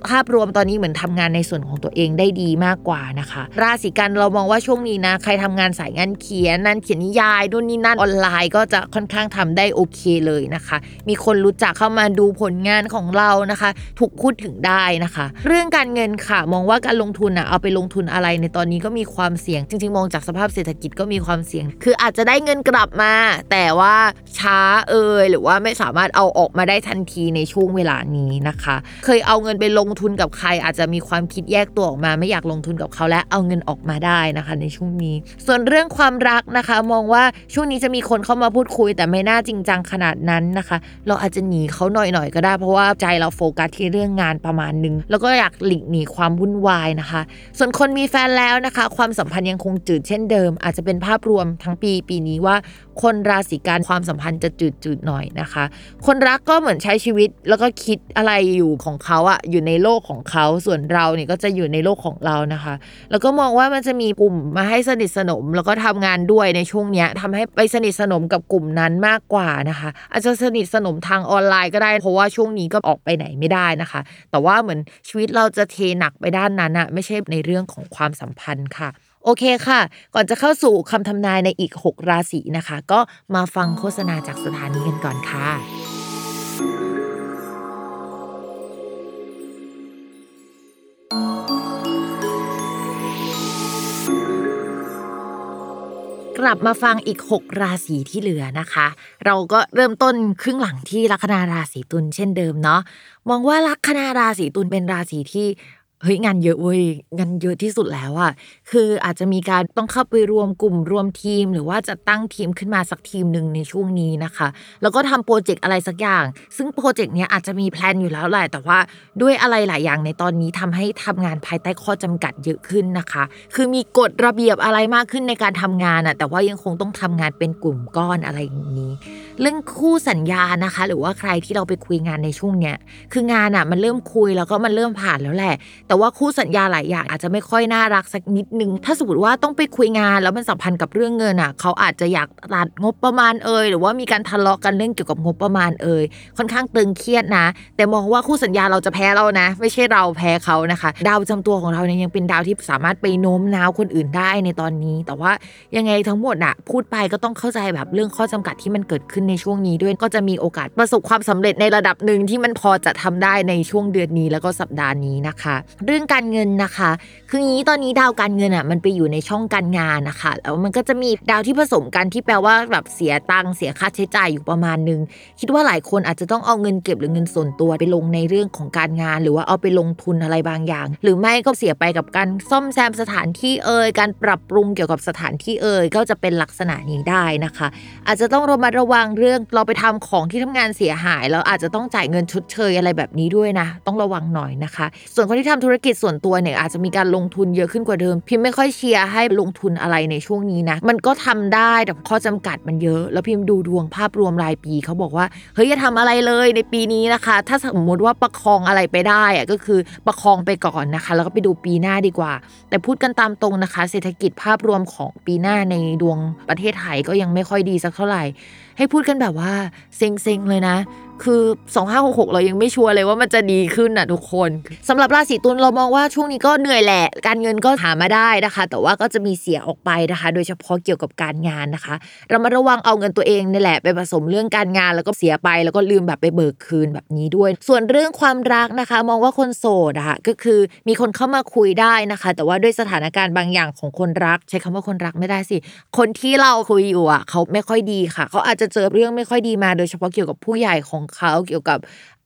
A: ภาพรวมตอนนี้เหมือนทำงานในส่วนของตัวเองได้ดีมากกว่านะคะ ราศีกันเรามองว่าช่วงนี้นะ ใครทำงานสายงานเขียนนันเขียนนิยายนู่นนี่นั่นออนไลน์ ก็จะค่อนข้างทำได้โอเคเลยนะคะ มีคนรู้จักเข้ามาดูผลงานของเรานะคะ ถูกพูดถึงได้นะคะ เรื่องการเงินค่ะ มองว่าการลงทุนอะเอาไปลงทุนอะไรในตอนนี้ก็มีความเสี่ยง จริง ๆ มองจากสภาพเศรษฐกิจก็มีความเสี่ยง คืออาจจะได้เงินกลับมา แต่ว่าช้าเอยหรือว่าไม่สามารถเอาออกมาได้ทันทีในช่วงเวลานี้นะคะ เคยเอาเงินไปลงงทุนกับใครอาจจะมีความคิดแยกตัวออกมา ไม่อยากลงทุนกับเขาและเอาเงินออกมาได้นะคะ ในช่วงนี้ ส่วนเรื่องความรักนะคะ มองว่าช่วงนี้จะมีคนเข้ามาพูดคุย แต่ไม่น่าจริงจังขนาดนั้นนะคะ เราอาจจะหนีเขาหน่อยๆก็ได้ เพราะว่าใจเราโฟกัสที่เรื่องงานประมาณนึงแล้วก็อยากหลีกหนีความวุ่นวายนะคะ ส่วนคนมีแฟนแล้วนะคะ ความสัมพันธ์ยังคงจืดเช่นเดิม อาจจะเป็นภาพรวมทั้งปีปีนี้ว่า คนราศีกันความสัมพันธ์จะจืดๆหน่อยนะคะ คนรักก็เหมือนใช้ชีวิตแล้วก็คิดอะไรอยู่ของเขาอะอยู่ในโลกของเขาส่วนเราเนี่ยก็จะอยู่ในโลกของเรานะคะ แล้วก็มองว่ามันจะมีกลุ่มมาให้สนิทสนม แล้วก็ทำงานด้วยในช่วงเนี้ยทำให้ไปสนิทสนมกับกลุ่มนั้นมากกว่านะคะ อาจจะสนิทสนมทางออนไลน์ก็ได้ เพราะว่าช่วงนี้ก็ออกไปไหนไม่ได้นะคะ แต่ว่าเหมือนชีวิตเราจะเทหนักไปด้านนั้นอะไม่ใช่ในเรื่องของความสัมพันธ์ค่ะ โอเคค่ะ ก่อนจะเข้าสู่คำทำนายในอีก 6 ราศีนะคะ ก็มาฟังโฆษณาจากสถานีกันก่อนค่ะกลับมาฟังอีก 6 ราศีที่เหลือนะคะ เราก็เริ่มต้นครึ่งหลังที่ลัคนาราศีตุลเช่นเดิมเนาะมองว่าลัคนาราศีตุลเป็นราศีที่เฮ้ยงานเยอะเว้ยงานเยอะที่สุดแล้วอะคืออาจจะมีการต้องเข้าไปรวมกลุ่มรวมทีม หรือว่าจะตั้งทีมขึ้นมาสักทีมหนึ่งในช่วงนี้นะคะ แล้วก็ทำโปรเจกต์อะไรสักอย่าง ซึ่งโปรเจกต์เนี้ยอาจจะมีแพลนอยู่แล้วแหละแต่ว่าด้วยอะไรหลายอย่างในตอนนี้ทำให้ทำงานภายใต้ข้อจำกัดเยอะขึ้นนะคะ คือมีกฎระเบียบอะไรมากขึ้นในการทำงานอะแต่ว่ายังคงต้องทำงานเป็นกลุ่มก้อนอะไรอย่างนี้ เรื่องคู่สัญญานะคะ หรือว่าใครที่เราไปคุยงานในช่วงเนี้ยคืองานอะมันเริ่มคุยแล้วก็มันเริ่มผ่านแล้วแหละ แต่ว่าคู่สัญญาหลายอย่างอาจจะไม่ค่อยน่ารักสักนิดนึงถ้าสมมติว่าต้องไปคุยงานแล้วมันสัมพันธ์กับเรื่องเงินอะเขาอาจจะอยากตัดงบประมาณเอ่ยหรือว่ามีการทะเลาะกันเรื่องเกี่ยวกับงบประมาณเอ่ยค่อนข้างตึงเครียดนะ แต่มองว่าคู่สัญญาเราจะแพ้เรานะ ไม่ใช่เราแพ้เขานะคะ ดาวประจำตัวของเราเนี่ยยังเป็นดาวที่สามารถไปโน้มน้าวคนอื่นได้ในตอนนี้ แต่ว่ายังไงทั้งหมดอะพูดไปก็ต้องเข้าใจแบบเรื่องข้อจำกัดที่มันเกิดขึ้นในช่วงนี้ด้วยก็จะมีโอกาสประสบความสำเร็จในระดับหนึ่งที่มันพอจะทำได้ในช่วงเดือนนี้แล้วก็สัปดาห์นี้นะคะ เรื่องการเงินนะคะ คืองี้ตอนนี้ดาวการเงินอะมันไปอยู่ในช่องการงานนะคะแล้วมันก็จะมีดาวที่ผสมกันที่แปลว่าแบบเสียตังค์เสียค่าใช้จ่ายอยู่ประมาณนึง คิดว่าหลายคนอาจจะต้องเอาเงินเก็บหรือเงินส่วนตัวไปลงในเรื่องของการงาน หรือว่าเอาไปลงทุนอะไรบางอย่าง หรือไม่ก็เสียไปกับการซ่อมแซมสถานที่เอ่ยการปรับปรุงเกี่ยวกับสถานที่เอ่ยก็จะเป็นลักษณะนี้ได้นะคะ อาจจะต้องระมัดระวังเรื่องเราไปทำของที่ทำงานเสียหายแล้วอาจจะต้องจ่ายเงินชดเชยอะไรแบบนี้ด้วยนะ ต้องระวังหน่อยนะคะ ส่วนคนที่ทำธุรกิจส่วนตัวเนี่ยอาจจะมีการลงทุนเยอะขึ้นกว่าเดิมพิมไม่ค่อยเชียร์ให้ลงทุนอะไรในช่วงนี้นะ มันก็ทำได้แต่ข้อจำกัดมันเยอะ แล้วพิมดูดวงภาพรวมรายปีเขาบอกว่าเฮ้ยอย่าทำอะไรเลยในปีนี้นะคะ ถ้าสมมติว่าประคองอะไรไปได้อะก็คือประคองไปก่อนนะคะ แล้วก็ไปดูปีหน้าดีกว่า แต่พูดกันตามตรงนะคะ เศรษฐกิจภาพรวมของปีหน้าในดวงประเทศไทยก็ยังไม่ค่อยดีสักเท่าไหร่ ให้พูดกันแบบว่าเซ็งๆเลยนะ คือ 2566 เรายังไม่ชัวร์เลยว่ามันจะดีขึ้นนะทุกคนสำหรับราศีตุลเรามองว่าช่วงนี้ก็เหนื่อยแหละ การเงินก็หามาได้นะคะ แต่ว่าก็จะมีเสียออกไปนะคะ โดยเฉพาะเกี่ยวกับการงานนะคะ เรามาระวังเอาเงินตัวเองนี่แหละไปผสมเรื่องการงานแล้วก็เสียไป แล้วก็ลืมแบบไปเบิกคืนแบบนี้ด้วย ส่วนเรื่องความรักนะคะ มองว่าคนโสดอะค่ะก็คือมีคนเข้ามาคุยได้นะคะ แต่ว่าด้วยสถานการณ์บางอย่างของคนรัก ใช้คำว่าคนรักไม่ได้สิ คนที่เราคุยอยู่อะเขาไม่ค่อยดีค่ะ เขาอาจจะเจอเรื่องไม่ค่อยดีมา โดยเฉพาะเกี่ยวกับผู้ใหญ่ของเขาเกี่ยวกับ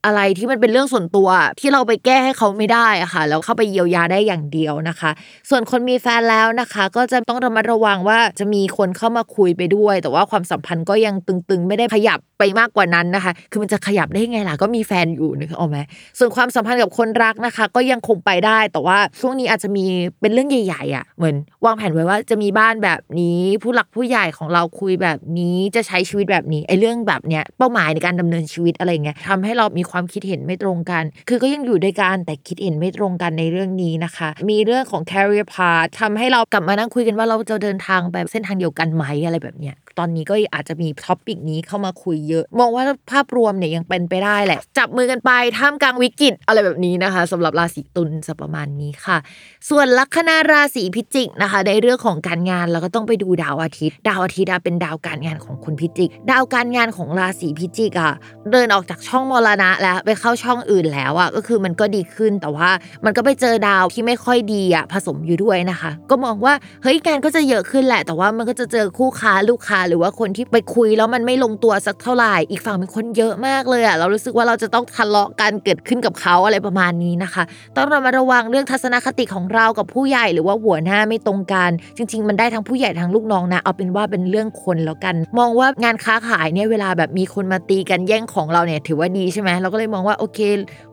A: อะไรที่มันเป็นเรื่องส่วนตัวที่เราไปแก้ให้เขาไม่ได้อะค่ะแล้วเข้าไปเยียวยาได้อย่างเดียวนะคะ ส่วนคนมีแฟนแล้วนะคะ ก็จะต้องระมัดระวังว่าจะมีคนเข้ามาคุยไปด้วย แต่ว่าความสัมพันธ์ก็ยังตึงๆ ไม่ได้ขยับ ไปมากกว่านั้นนะคะ คือมันจะขยับได้ไงล่ะ ก็มีแฟนอยู่นึกออกไหมส่วนความสัมพันธ์กับคนรักนะคะ ก็ยังคงไปได้ แต่ว่าช่วงนี้อาจจะมีเป็นเรื่องใหญ่ๆอะ เหมือนวางแผนไว้ว่าจะมีบ้านแบบนี้ ผู้หลักผู้ใหญ่ของเราคุยแบบนี้ จะใช้ชีวิตแบบนี้ ไอ้เรื่องแบบเนี้ย เป้าหมายในการดำเนินชีวิตอะไรเงี้ยทำให้เรามีความคิดเห็นไม่ตรงกัน คือก็ยังอยู่ด้วยกันแต่คิดเห็นไม่ตรงกันในเรื่องนี้นะคะ มีเรื่องของ career path ทำให้เรากลับมานั่งคุยกันว่าเราจะเดินทางแบบเส้นทางเดียวกันไหมอะไรแบบเนี้ยตอนนี้ก็อาจจะมีท็อปิกนี้เข้ามาคุยเยอะ มองว่าภาพรวมเนี่ยยังเป็นไปได้แหละ จับมือกันไปท่ามกลางวิกฤตอะไรแบบนี้นะคะสำหรับราศีตุลจะประมาณนี้ค่ะ ส่วนลัคนาราศีพิจิกนะคะ ในเรื่องของการงานเราก็ต้องไปดูดาวอาทิตย์ ดาวอาทิตย์เป็นดาวการงานของคนพิจิก ดาวการงานของราศีพิจิกอะเดินออกจากช่องมรณะแล้วไปเข้าช่องอื่นแล้วอะก็คือมันก็ดีขึ้นแต่ว่ามันก็ไปเจอดาวที่ไม่ค่อยดีอะผสมอยู่ด้วยนะคะ ก็มองว่าเฮ้ยงานก็จะเยอะขึ้นแหละ แต่ว่ามันก็จะเจอคู่ค้าลูกค้าหรือว่าคนที่ไปคุยแล้วมันไม่ลงตัวสักเท่าไหร่อีกฝั่งเป็นคนเยอะมากเลยอะเรารู้สึกว่าเราจะต้องทะเลาะกันเกิดขึ้นกับเขาอะไรประมาณนี้นะคะ ต้องระมัดระวังเรื่องทัศนคติของเรากับผู้ใหญ่หรือว่าหัวหน้าไม่ตรงกันจริง ๆ มันได้ทั้งผู้ใหญ่ทั้งลูกน้องนะเอาเป็นว่าเป็นเรื่องคนแล้วกัน มองว่างานค้าขายเนี่ยเวลาแบบมีคนมาตีกันแย่งของเราเนี่ยถือว่าดีใช่ไหมเราก็เลยมองว่าโอเค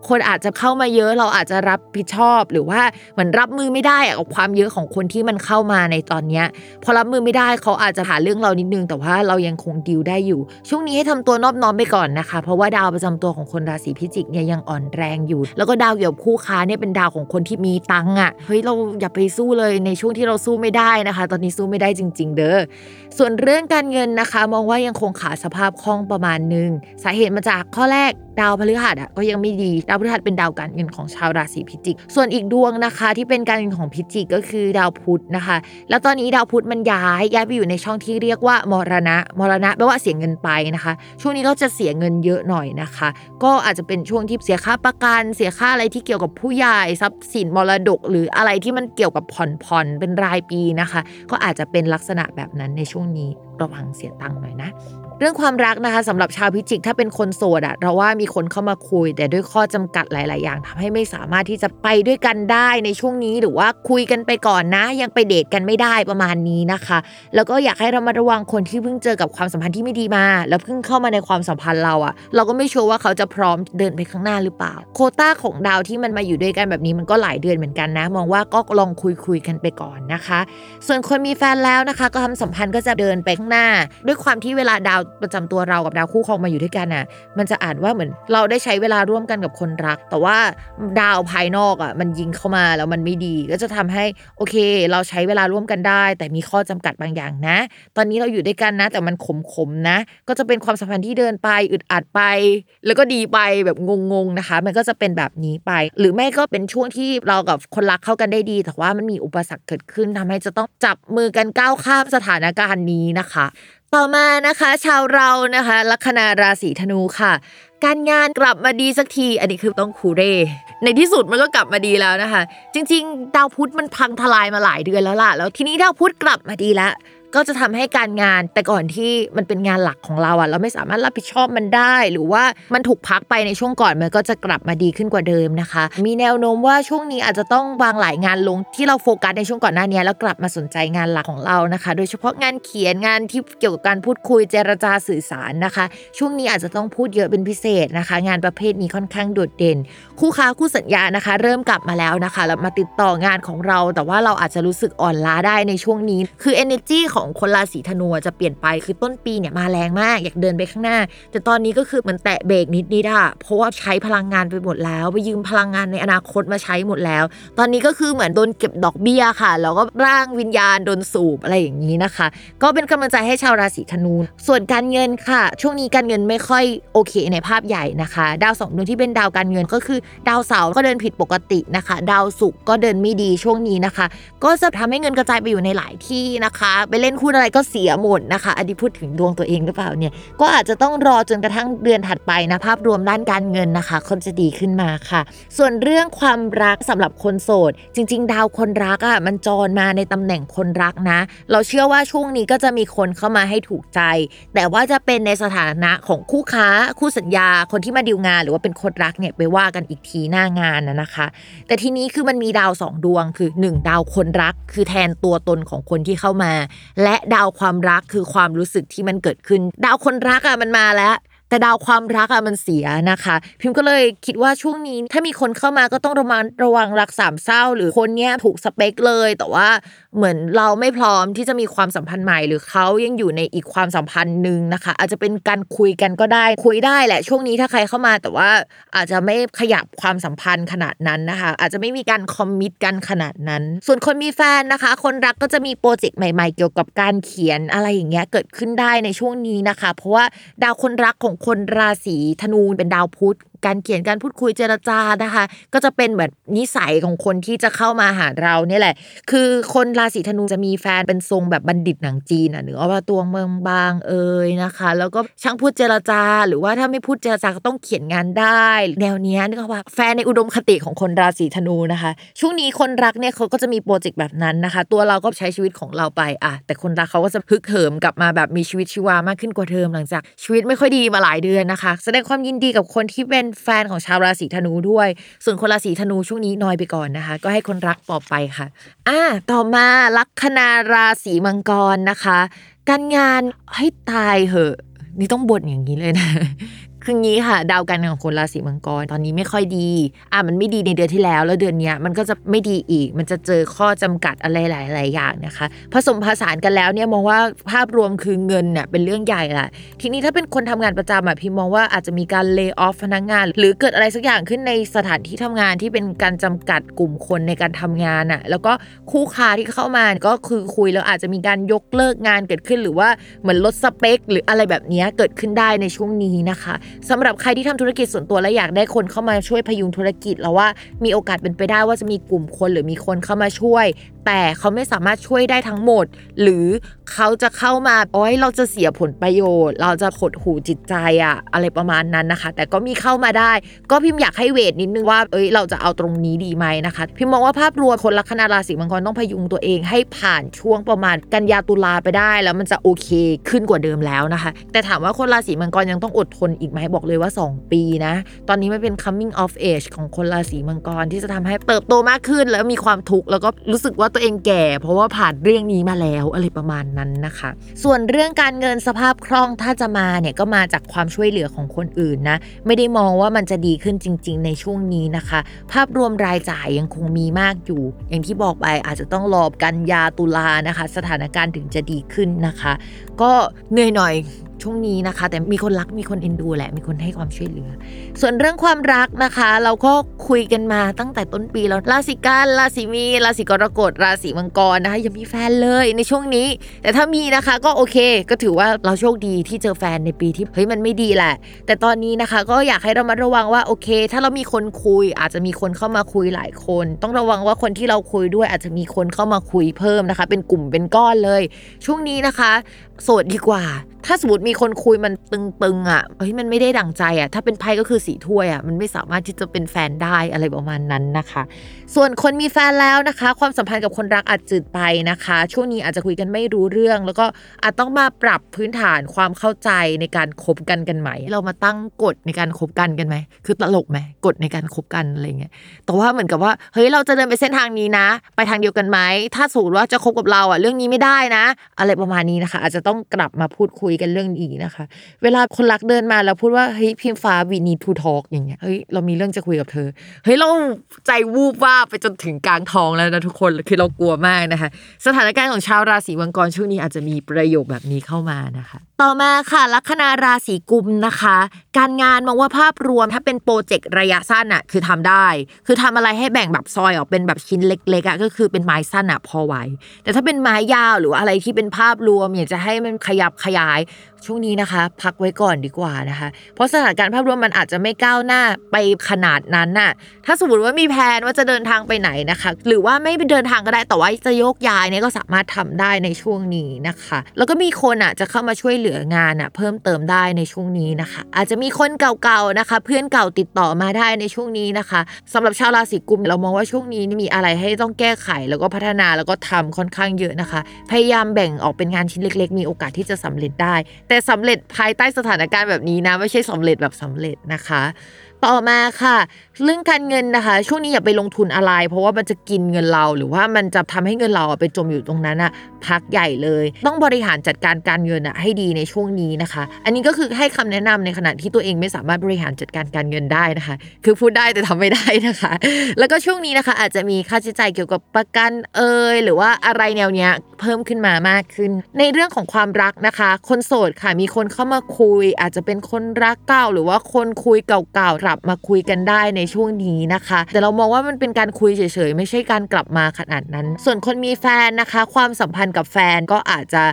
A: คนอาจจะเข้ามาเยอะเราอาจจะรับผิดชอบ หรือว่าเหมือนรับมือไม่ได้กับความเยอะของคนที่มันเข้ามาในตอนเนี้ยพอรับมือไม่ได้เขาอาจจะหาเรื่องเรานิดนึงแต่ว่าเรายังคงดิวได้อยู่ ช่วงนี้ให้ทำตัวนอบน้อมไปก่อนนะคะ เพราะว่าดาวประจำตัวของคนราศีพิจิกเนี่ยยังอ่อนแรงอยู่ แล้วก็ดาวเกี่ยวกับคู่ค้าเนี่ยเป็นดาวของคนที่มีตังค์อะเฮ้ยเราอย่าไปสู้เลยในช่วงที่เราสู้ไม่ได้นะคะ ตอนนี้สู้ไม่ได้จริง ๆ เด้อส่วนเรื่องการเงินนะคะ มองว่ายังคงขาดสภาพคล่องประมาณหนึ่งสาเหตุมาจากข้อแรกดาวพฤหัสอะก็ยังไม่ดีดาวพฤหัสเป็นดาวการเงินของชาวราศีพิจิก ส่วนอีกดวงนะคะที่เป็นการเงินของพิจิกก็คือดาวพุธนะคะ แล้วตอนนี้ดาวพุธมันย้ายย้ายไปอยู่ในช่องที่เรียกว่ามรณะ มรณะแปลว่าเสียเงินไปนะคะ ช่วงนี้ก็จะเสียเงินเยอะหน่อยนะคะ ก็อาจจะเป็นช่วงที่เสียค่าประกันเสียค่าอะไรที่เกี่ยวกับผู้ใหญ่ทรัพย์สินมรดก หรืออะไรที่มันเกี่ยวกับผ่อนผ่อนเป็นรายปีนะคะ ก็อาจจะเป็นลักษณะแบบนั้นในช่วงนี้ระวังเสียตังค์หน่อยนะ เรื่องความรักนะคะสำหรับชาวพิจิกถ้าเป็นคนโสดอะเราว่ามีคนเข้ามาคุย แต่ด้วยข้อจำกัดหลาย ๆ อย่างทำให้ไม่สามารถที่จะไปด้วยกันได้ในช่วงนี้หรือว่าคุยกันไปก่อนนะ ยังไปเดทกันไม่ได้ประมาณนี้นะคะ แล้วก็อยากให้เรามาระวังคนที่เพิ่งเจอกับความสัมพันธ์ที่ไม่ดีมา แล้วเพิ่งเข้ามาในความสัมพันธ์เราอะเราก็ไม่ชัวร์ว่าเขาจะพร้อมเดินไปข้างหน้าหรือเปล่า โคต้าของดาวที่มันมาอยู่ด้วยกันแบบนี้มันก็หลายเดือนเหมือนกันนะ มองว่าก็ลองคุยคุยกันไปก่อนนะคะ ส่วนคนมีแฟนแล้วนะคะ ก็ทำสัมพันธ์ก็จะเดินไปข้างหน้า ด้วยความที่เวลาดาวประจำตัวเรากับดาวคู่ครองมาอยู่ด้วยกันอะ มันจะอ่านว่าเหมือนเราได้ใช้เวลาร่วมกันกับคนรัก แต่ว่าดาวภายนอกอะมันยิงเข้ามาแล้วมันไม่ดี ก็จะทำให้โอเค เราใช้เวลาร่วมกันได้ แต่มีข้อจำกัดบางอย่างนะ ตอนนี้เราอยู่ด้วยกันนะ แต่มันขมๆนะ ก็จะเป็นความสัมพันธ์ที่เดินไปอึดอัดไป แล้วก็ดีไปแบบงงๆนะคะ มันก็จะเป็นแบบนี้ไป หรือไม่ก็เป็นช่วงที่เรากับคนรักเข้ากันได้ดี แต่ว่ามันมีอุปสรรคเกิดขึ้นทำให้จะต้องจับมือกันก้าวข้ามสถานการณ์นี้นะคะ ต่อมานะคะ ชาวเรานะคะลัคนาราศีธนูค่ะ การงานกลับมาดีสักที อันนี้คือต้องคูเรในที่สุดมันก็กลับมาดีแล้วนะคะ จริง ๆ ดาวพุธมันพังทลายมาหลายเดือนแล้วล่ะ แล้วทีนี้ดาวพุธกลับมาดีแล้ว ก็จะทำให้การงานแต่ก่อนที่มันเป็นงานหลักของเราอะเราไม่สามารถรับผิดชอบมันได้ หรือว่ามันถูกพักไปในช่วงก่อนมันก็จะกลับมาดีขึ้นกว่าเดิมนะคะ มีแนวโน้มว่าช่วงนี้อาจจะต้องวางหลายงานลงที่เราโฟกัสในช่วงก่อนหน้านี้แล้วกลับมาสนใจงานหลักของเรานะคะ โดยเฉพาะงานเขียนงานที่เกี่ยวกับการพูดคุยเจรจาสื่อสารนะคะ ช่วงนี้อาจจะต้องพูดเยอะเป็นพิเศษนะคะ งานประเภทนี้ค่อนข้างโดดเด่น คู่ค้าคู่สัญญานะคะ เริ่มกลับมาแล้วนะคะแล้วมาติดต่องานของเรา แต่ว่าเราอาจจะรู้สึกอ่อนล้าได้ในช่วงนี้ คือ energy ของของคนราศีธนูจะเปลี่ยนไปคือต้นปีเนี่ยมาแรงมากอยากเดินไปข้างหน้า แต่ตอนนี้ก็คือเหมือนแตะเบรกนิดนิดอะเพราะว่าใช้พลังงานไปหมดแล้ว ไปยืมพลังงานในอนาคตมาใช้หมดแล้ว ตอนนี้ก็คือเหมือนโดนเก็บดอกเบี้ยค่ะแล้วก็ร่างวิญญาณโดนสูบอะไรอย่างนี้นะคะ ก็เป็นกำลังใจให้ชาวราศีธนู ส่วนการเงินค่ะ ช่วงนี้การเงินไม่ค่อยโอเคในภาพใหญ่นะคะ ดาวสองดวงที่เป็นดาวการเงินก็คือดาวเสาร์ก็เดินผิดปกตินะคะ ดาวศุกร์ก็เดินไม่ดีช่วงนี้นะคะ ก็จะทำให้เงินกระจายไปอยู่ในหลายที่นะคะไปเล่นล่นหุ้นอะไรก็เสียหมดนะคะ อันนี้พูดถึงดวงตัวเองหรือเปล่าเนี่ย ก็อาจจะต้องรอจนกระทั่งเดือนถัดไปนะ ภาพรวมด้านการเงินนะคะคนจะดีขึ้นมาค่ะ ส่วนเรื่องความรักสำหรับคนโสด จริง ๆ ดาวคนรักอะ่ะมันจรมาในตำแหน่งคนรักนะ เราเชื่อว่าช่วงนี้ก็จะมีคนเข้ามาให้ถูกใจ แต่ว่าจะเป็นในสถานะของคู่ค้า คู่สัญญา คนที่มาดีลงาน หรือว่าเป็นคนรักเนี่ยไปว่ากันอีกทีหน้างานนะนะคะ แต่ทีนี้คือมันมีดาวสองดวงคือ 1 ดาวคนรัก คือแทนตัวตนของคนที่เข้ามาและดาวความรักคือความรู้สึกที่มันเกิดขึ้น ดาวคนรักอะมันมาแล้ว แต่ดาวความรักอะมันเสียนะคะ พิมก็เลยคิดว่าช่วงนี้ถ้ามีคนเข้ามาก็ต้องระมัดระวังรักสามเศร้า หรือคนเนี้ยถูกสเปคเลย แต่ว่า เหมือนเราไม่พร้อมที่จะมีความสัมพันธ์ใหม่ หรือเขายังอยู่ในอีกความสัมพันธ์หนึ่งนะคะ อาจจะเป็นการคุยกันก็ได้คุยได้แหละ ช่วงนี้ถ้าใครเข้ามาแต่ว่าอาจจะไม่ขยับความสัมพันธ์ขนาดนั้นนะคะ อาจจะไม่มีการคอมมิตกันขนาดนั้น ส่วนคนมีแฟนนะคะ คนรักก็จะมีโปรเจกต์ใหม่ ๆ เกี่ยวกับการเขียนอะไรอย่างเงี้ยเกิดขึ้นได้ในช่วงนี้นะคะ เพราะว่าดาวคนรักของคนราศีธนูเป็นดาวพุธ การเขียนการพูดคุยเจรจานะคะ ก็จะเป็นแบบนิสัยของคนที่จะเข้ามาหาเราเนี่ยแหละ คือคนราศีธนูจะมีแฟนเป็นทรงแบบบัณฑิตหนังจีนอะหรือว่าตัวเมืองบางเอ่ยนะคะ แล้วก็ช่างพูดเจรจา หรือว่าถ้าไม่พูดเจรจาก็ต้องเขียนงานได้ แนวนี้นึกว่าแฟนในอุดมคติของคนราศีธนูนะคะ ช่วงนี้คนรักเนี่ยเขาก็จะมีโปรเจกต์แบบนั้นนะคะ ตัวเราก็ใช้ชีวิตของเราไปอะแต่คนรักเขาก็จะพึกเหิมกลับมาแบบมีชีวิตชีวามากขึ้นกว่าเดิมหลังจากชีวิตไม่ค่อยดีมาหลายเดือนนะคะ แสดงความยินดีกับคนที่เป็นแฟนของชาวราศีธนูด้วย ส่วนคนราศีธนูช่วงนี้น้อยไปก่อนนะคะ ก็ให้คนรักปลอบไปค่ะอ่าต่อมาลัคนาราศีมังกรนะคะ การงานให้ตายเหอะนี่ต้องบ่นอย่างนี้เลยนะ คืองี้ค่ะ ดาวการเงินของคนราศีมังกรตอนนี้ไม่ค่อยดี อะมันไม่ดีในเดือนที่แล้ว แล้วเดือนนี้มันก็จะไม่ดีอีก มันจะเจอข้อจำกัดอะไรหลายๆอย่างนะคะ ผสมผสานกันแล้วเนี่ยมองว่าภาพรวมคือเงินเนี่ยเป็นเรื่องใหญ่แหละทีนี้ถ้าเป็นคนทำงานประจำอะพี่มองว่าอาจจะมีการเลิกออฟพนักงาน หรือเกิดอะไรสักอย่างขึ้นในสถานที่ทำงานที่เป็นการจำกัดกลุ่มคนในการทำงานอะแล้วก็คู่ค้าที่เข้ามาก็คือคุยแล้วอาจจะมีการยกเลิกงานเกิดขึ้น หรือว่าเหมือนลดสเปค หรืออะไรแบบนี้เกิดขึ้นได้ในช่วงนี้นะคะสำหรับใครที่ทำธุรกิจส่วนตัวและอยากได้คนเข้ามาช่วยพยุงธุรกิจแล้วว่ามีโอกาสเป็นไปได้ว่าจะมีกลุ่มคนหรือมีคนเข้ามาช่วย แต่เขาไม่สามารถช่วยได้ทั้งหมด หรือเขาจะเข้ามาโอ้ยเราจะเสียผลประโยชน์ เราจะขดหูจิตใจอะอะไรประมาณนั้นนะคะ แต่ก็มีเข้ามาได้ ก็พิมพ์อยากให้เวทนิดนึงว่าเอ้ยเราจะเอาตรงนี้ดีไหมนะคะ พิมพ์มองว่าภาพรวมคนลัคนาราศีมังกรต้องพยุงตัวเองให้ผ่านช่วงประมาณกันยาตุลาไปได้ แล้วมันจะโอเคขึ้นกว่าเดิมแล้วนะคะ แต่ถามว่าคนราศีมังกรยังต้องอดทนอีกไหมบอกเลยว่า 2 ปีนะ ตอนนี้มันเป็น coming of age ของคนราศีมังกรที่จะทำให้เติบโตมากขึ้นแล้วมีความทุกข์แล้วก็รู้สึกว่าตัวเองแก่ เพราะว่าผ่านเรื่องนี้มาแล้วอะไรประมาณนั้นนะคะ ส่วนเรื่องการเงินสภาพคล่องถ้าจะมาเนี่ยก็มาจากความช่วยเหลือของคนอื่นนะไม่ได้มองว่ามันจะดีขึ้นจริง ๆ ในช่วงนี้นะคะ ภาพรวมรายจ่ายยังคงมีมากอยู่ อย่างที่บอกไปอาจจะต้องรอกันยาตุลานะคะ สถานการณ์ถึงจะดีขึ้นนะคะ ก็เหนื่อยหน่อย ช่วงนี้นะคะ แต่มีคนรักมีคนเอ็นดูแหละมีคนให้ความช่วยเหลือ ส่วนเรื่องความรักนะคะ เราก็คุยกันมาตั้งแต่ต้นปีแล้วราศีกันราศีมีราศีกรกฎราศีมังกรนะคะยังมีแฟนเลยในช่วงนี้ แต่ถ้ามีนะคะก็โอเค ก็ถือว่าเราโชคดีที่เจอแฟนในปีที่เฮ้ยมันไม่ดีแหละ แต่ตอนนี้นะคะก็อยากให้เรามาระวังว่าโอเค ถ้าเรามีคนคุย อาจจะมีคนเข้ามาคุยหลายคน ต้องระวังว่าคนที่เราคุยด้วยอาจจะมีคนเข้ามาคุยเพิ่มนะคะ เป็นกลุ่มเป็นก้อนเลย ช่วงนี้นะคะ โสดดีกว่า ถ้าสมมติมีคนคุยมันตึงๆอะเฮ้ยมันไม่ได้ดั่งใจอะถ้าเป็นไพ่ก็คือสีถ้วยอะมันไม่สามารถที่จะเป็นแฟนได้อะไรประมาณนั้นนะคะ ส่วนคนมีแฟนแล้วนะคะ ความสัมพันธ์กับคนรักอาจจืดไปนะคะ ช่วงนี้อาจจะคุยกันไม่รู้เรื่อง แล้วก็อาจต้องมาปรับพื้นฐานความเข้าใจในการคบกันกันใหม่ เรามาตั้งกฎในการคบกันกันไหมคือตลกไหมกฎในการคบกันอะไรเงี้ยแต่ว่าเหมือนกับว่าเฮ้ยเราจะเดินไปเส้นทางนี้นะ ไปทางเดียวกันไหมถ้าสมมติว่าจะคบกับเราอะเรื่องนี้ไม่ได้นะ อะไรประมาณนี้นะคะ อาจจะต้องกลับมาพูดคุยกันเรื่องนี้นะคะ เวลาคนรักเดินมาแล้วพูดว่าเฮ้ยพิมฟ้าวีนีทูทอกอย่างเงี้ยเฮ้ยเรามีเรื่องจะคุยกับเธอเฮ้ยเราใจวูบว่าไปจนถึงกลางท้องแล้วนะทุกคนคือเรากลัวมากนะคะ สถานการณ์ของชาวราศีมังกรช่วงนี้อาจจะมีประโยคแบบนี้เข้ามานะคะ ต่อมาค่ะลัคนาราศีกุมนะคะ การงานมองว่าภาพรวมถ้าเป็นโปรเจกต์ระยะสั้นอะคือทำได้ คือทำอะไรให้แบ่งแบบซอยออกเป็นแบบชิ้นเล็กๆอะก็คือเป็นไม้สั้นอะพอไหวแต่ถ้าเป็นไม้ยาวหรือว่าอะไรที่เป็นภาพรวมอยากจะให้มันขยับขยายช่วงนี้นะคะ พักไว้ก่อนดีกว่านะคะ เพราะสถานการณ์ภาพรวมมันอาจจะไม่ก้าวหน้าไปขนาดนั้นน่ะถ้าสมมติว่ามีแผนว่าจะเดินทางไปไหนนะคะ หรือว่าไม่ไปเดินทางก็ได้แต่ว่าจะโยกย้ายเนี่ยก็สามารถทำได้ในช่วงนี้นะคะ แล้วก็มีคนอะจะเข้ามาช่วยเหลืองานอะเพิ่มเติมได้ในช่วงนี้นะคะ อาจจะมีคนเก่าๆนะคะ เพื่อนเก่าติดต่อมาได้ในช่วงนี้นะคะสำหรับชาวราศีกุมเรามองว่าช่วงนี้มีอะไรให้ต้องแก้ไขแล้วก็พัฒนาแล้วก็ทำค่อนข้างเยอะนะคะ พยายามแบ่งออกเป็นงานชิ้นเล็ก ๆ มีโอกาสที่จะสำเร็จได้แต่สำเร็จภายใต้สถานการณ์แบบนี้นะ ไม่ใช่สำเร็จแบบสำเร็จนะคะ ต่อมาค่ะ เรื่องการเงินนะคะ ช่วงนี้อย่าไปลงทุนอะไร เพราะว่ามันจะกินเงินเรา หรือว่ามันจะทำให้เงินเราอะไปจมอยู่ตรงนั้นอะพักใหญ่เลย ต้องบริหารจัดการการเงินอะให้ดีในช่วงนี้นะคะ อันนี้ก็คือให้คำแนะนำในขณะที่ตัวเองไม่สามารถบริหารจัดการการเงินได้นะคะ คือพูดได้แต่ทำไม่ได้นะคะ แล้วก็ช่วงนี้นะคะ อาจจะมีค่าใช้จ่ายเกี่ยวกับประกันเอ่ยหรือว่าอะไรแนวเนี้ยเพิ่มขึ้นมามากขึ้น ในเรื่องของความรักนะคะ คนโสดค่ะมีคนเข้ามาคุย อาจจะเป็นคนรักเก่าหรือว่าคนคุยเก่าๆลับมาคุยกันได้ในช่วงนี้นะคะ แต่เรามองว่ามันเป็นการคุยเฉยๆ ไม่ใช่การกลับมาขนาดนั้น ส่วนคนมีแฟนนะคะ ความสัมพันธ์กับแฟนก็อาจจะ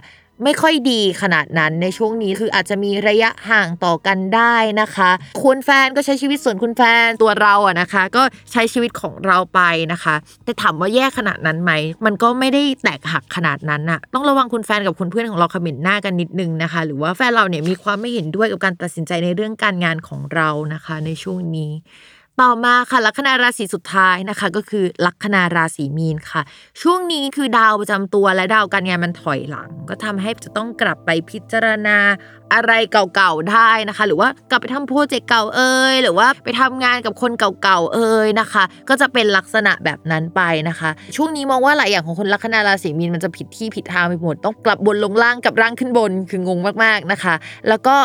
A: ไม่ค่อยดีขนาดนั้นในช่วงนี้คืออาจจะมีระยะห่างต่อกันได้นะคะ คุณแฟนก็ใช้ชีวิตส่วนคุณแฟนตัวเราอะนะคะ ก็ใช้ชีวิตของเราไปนะคะ แต่ถามว่าแย่ขนาดนั้นไหมมันก็ไม่ได้แตกหักขนาดนั้นอะต้องระวังคุณแฟนกับคุณเพื่อนของเราคอมเมนต์หน้ากันนิดนึงนะคะ หรือว่าแฟนเราเนี่ยมีความไม่เห็นด้วยกับการตัดสินใจในเรื่องการงานของเรานะคะ ในช่วงนี้ ต่อมาค่ะลัคนาราศีสุดท้ายนะคะ ก็คือลัคนาราศีมีนค่ะ ช่วงนี้คือดาวประจำตัวและดาวการงานมันถอยหลัง ก็ทำให้จะต้องกลับไปพิจารณาอะไรเก่าๆได้นะคะ หรือว่ากลับไปทำโปรเจกต์เก่าเอ่ยหรือว่าไปทำงานกับคนเก่าๆเอ่ยนะคะ ก็จะเป็นลักษณะแบบนั้นไปนะคะ ช่วงนี้มองว่าหลายอย่างของคนลัคนาราศีมีนมันจะผิดที่ผิดทางไปหมดต้องกลับบนลงล่างกับร่างขึ้นบนคืองงมากๆนะคะ แล้วก็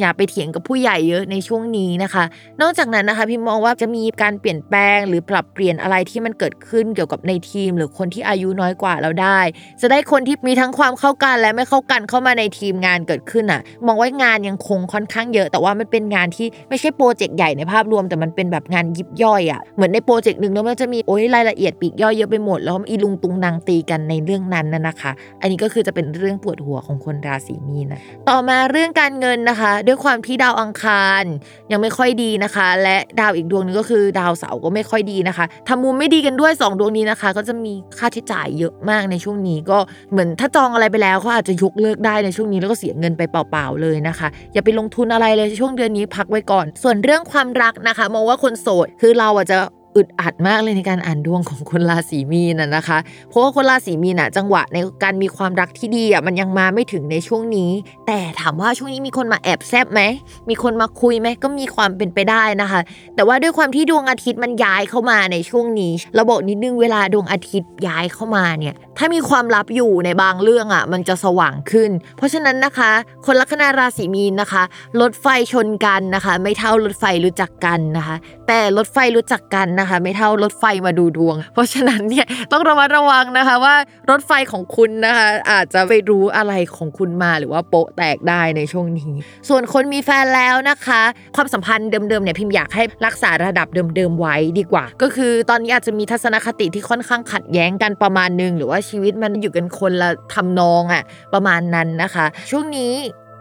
A: อย่าไปเถียงกับผู้ใหญ่เยอะในช่วงนี้นะคะ นอกจากนั้นนะคะพี่มองว่าจะมีการเปลี่ยนแปลงหรือปรับเปลี่ยนอะไรที่มันเกิดขึ้นเกี่ยวกับในทีม หรือคนที่อายุน้อยกว่าเราได้ จะได้คนที่มีทั้งความเข้ากันและไม่เข้ากันเข้ามาในทีมงานเกิดขึ้นอะมองว่างานยังคงค่อนข้างเยอะ แต่ว่ามันเป็นงานที่ไม่ใช่โปรเจกต์ใหญ่ในภาพรวม แต่มันเป็นแบบงานยิบย่อยอะเหมือนในโปรเจกต์หนึ่งแล้วมันจะมีโอ้ยรายละเอียดปีกย่อยเยอะไปหมด แล้วอีลุงตุงนางตีกันในเรื่องนั้นน่ะนะคะ อันนี้ก็คือจะเป็นเรื่องปวดหัวของคนราศีมีนนะต่อมาเรื่องการเงินนะคะ ด้วยความที่ดาวอังคารยังไม่ค่อยดีนะคะ และดาวอีกดวงนึงก็คือดาวเสาร์ก็ไม่ค่อยดีนะคะทำมุมไม่ดีกันด้วย 2 ดวงนี้นะคะ ก็จะมีค่าใช้จ่ายเยอะมากในช่วงนี้ก็เหมือนถ้าจองอะไรไปแล้วก็อาจจะยกเลิกได้ในช่วงนี้แล้วก็เสียเงินไปเปล่าเลยนะคะ อย่าไปลงทุนอะไรเลยช่วงเดือนนี้พักไว้ก่อน ส่วนเรื่องความรักนะคะมองว่าคนโสดคือเราอะจจะอึดอัดมากเลยในการอ่านดวงของคนราศีมีนน่ะนะคะ เพราะว่าคนราศีมีนอะจังหวะในการมีความรักที่ดีอะมันยังมาไม่ถึงในช่วงนี้ แต่ถามว่าช่วงนี้มีคนมาแอบแซบไหม มีคนมาคุยไหมก็มีความเป็นไปได้นะคะ แต่ว่าด้วยความที่ดวงอาทิตย์มันย้ายเข้ามาในช่วงนี้ เราบอกนิดนึงเวลาดวงอาทิตย์ย้ายเข้ามาเนี่ย ถ้ามีความลับอยู่ในบางเรื่องอะ มันจะสว่างขึ้น เพราะฉะนั้นนะคะ คนลัคนาราศีมีนนะคะรถไฟชนกันนะคะ ไม่เท่ารถไฟรู้จักกันนะคะ แต่รถไฟรู้จักกันนะคะ ไม่เท่ารถไฟมาดูดวง เพราะฉะนั้นเนี่ยต้องระมัดระวังนะคะว่ารถไฟของคุณนะคะ อาจจะไปรู้อะไรของคุณมาหรือว่าโป๊ะแตกได้ในช่วงนี้ ส่วนคนมีแฟนแล้วนะคะ ความสัมพันธ์เดิมๆเนี่ยพิมพ์อยากให้รักษาระดับเดิมๆไว้ดีกว่า ก็คือตอนนี้อาจจะมีทัศนคติที่ค่อนข้างขัดแย้งกันประมาณนึงหรือว่าชีวิตมันอยู่กันคนละทำนองอะประมาณนั้นนะคะ ช่วงนี้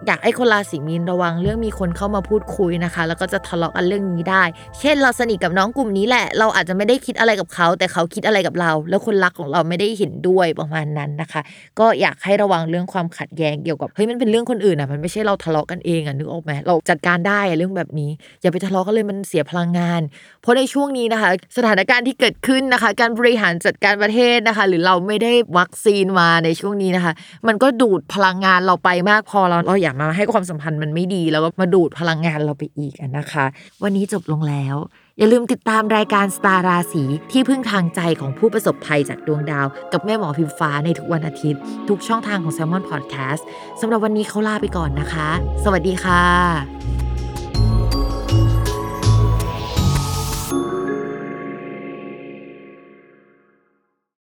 A: อยากให้คนราศีมีนระวังเรื่องมีคนเข้ามาพูดคุยนะคะ แล้วก็จะทะเลาะกันเรื่องนี้ได้ เช่นเราสนิทกับน้องกลุ่มนี้แหละ เราอาจจะไม่ได้คิดอะไรกับเขา แต่เขาคิดอะไรกับเรา แล้วคนรักของเราไม่ได้เห็นด้วยประมาณนั้นนะคะ ก็อยากให้ระวังเรื่องความขัดแย้งเกี่ยวกับเฮ้ยมันเป็นเรื่องคนอื่นอะมันไม่ใช่เราทะเลาะกันเองอะนึกออกไหมเราจัดการได้อะเรื่องแบบนี้ อย่าไปทะเลาะกันเลยมันเสียพลังงาน เพราะในช่วงนี้นะคะ สถานการณ์ที่เกิดขึ้นนะคะ การบริหารจัดการประเทศนะคะ หรือเราไม่ได้วัคซีนมาในช่วงนี้นะคะ มันก็ดูดพลังงานเราไปมากพอเราเราอย่ามาให้ความสัมพันธ์มันไม่ดี แล้วก็มาดูดพลังงานเราไปอีกนะคะ วันนี้จบลงแล้ว อย่าลืมติดตามรายการสตาร์ราศีที่พึ่งทางใจของผู้ประสบภัยจากดวงดาว กับแม่หมอพิมฟ้าในทุกวันอาทิตย์ ทุกช่องทางของ s ซ l m o n Podcast สำหรับวันนี้เขาลาไปก่อนนะคะ สวัสดีค่ะ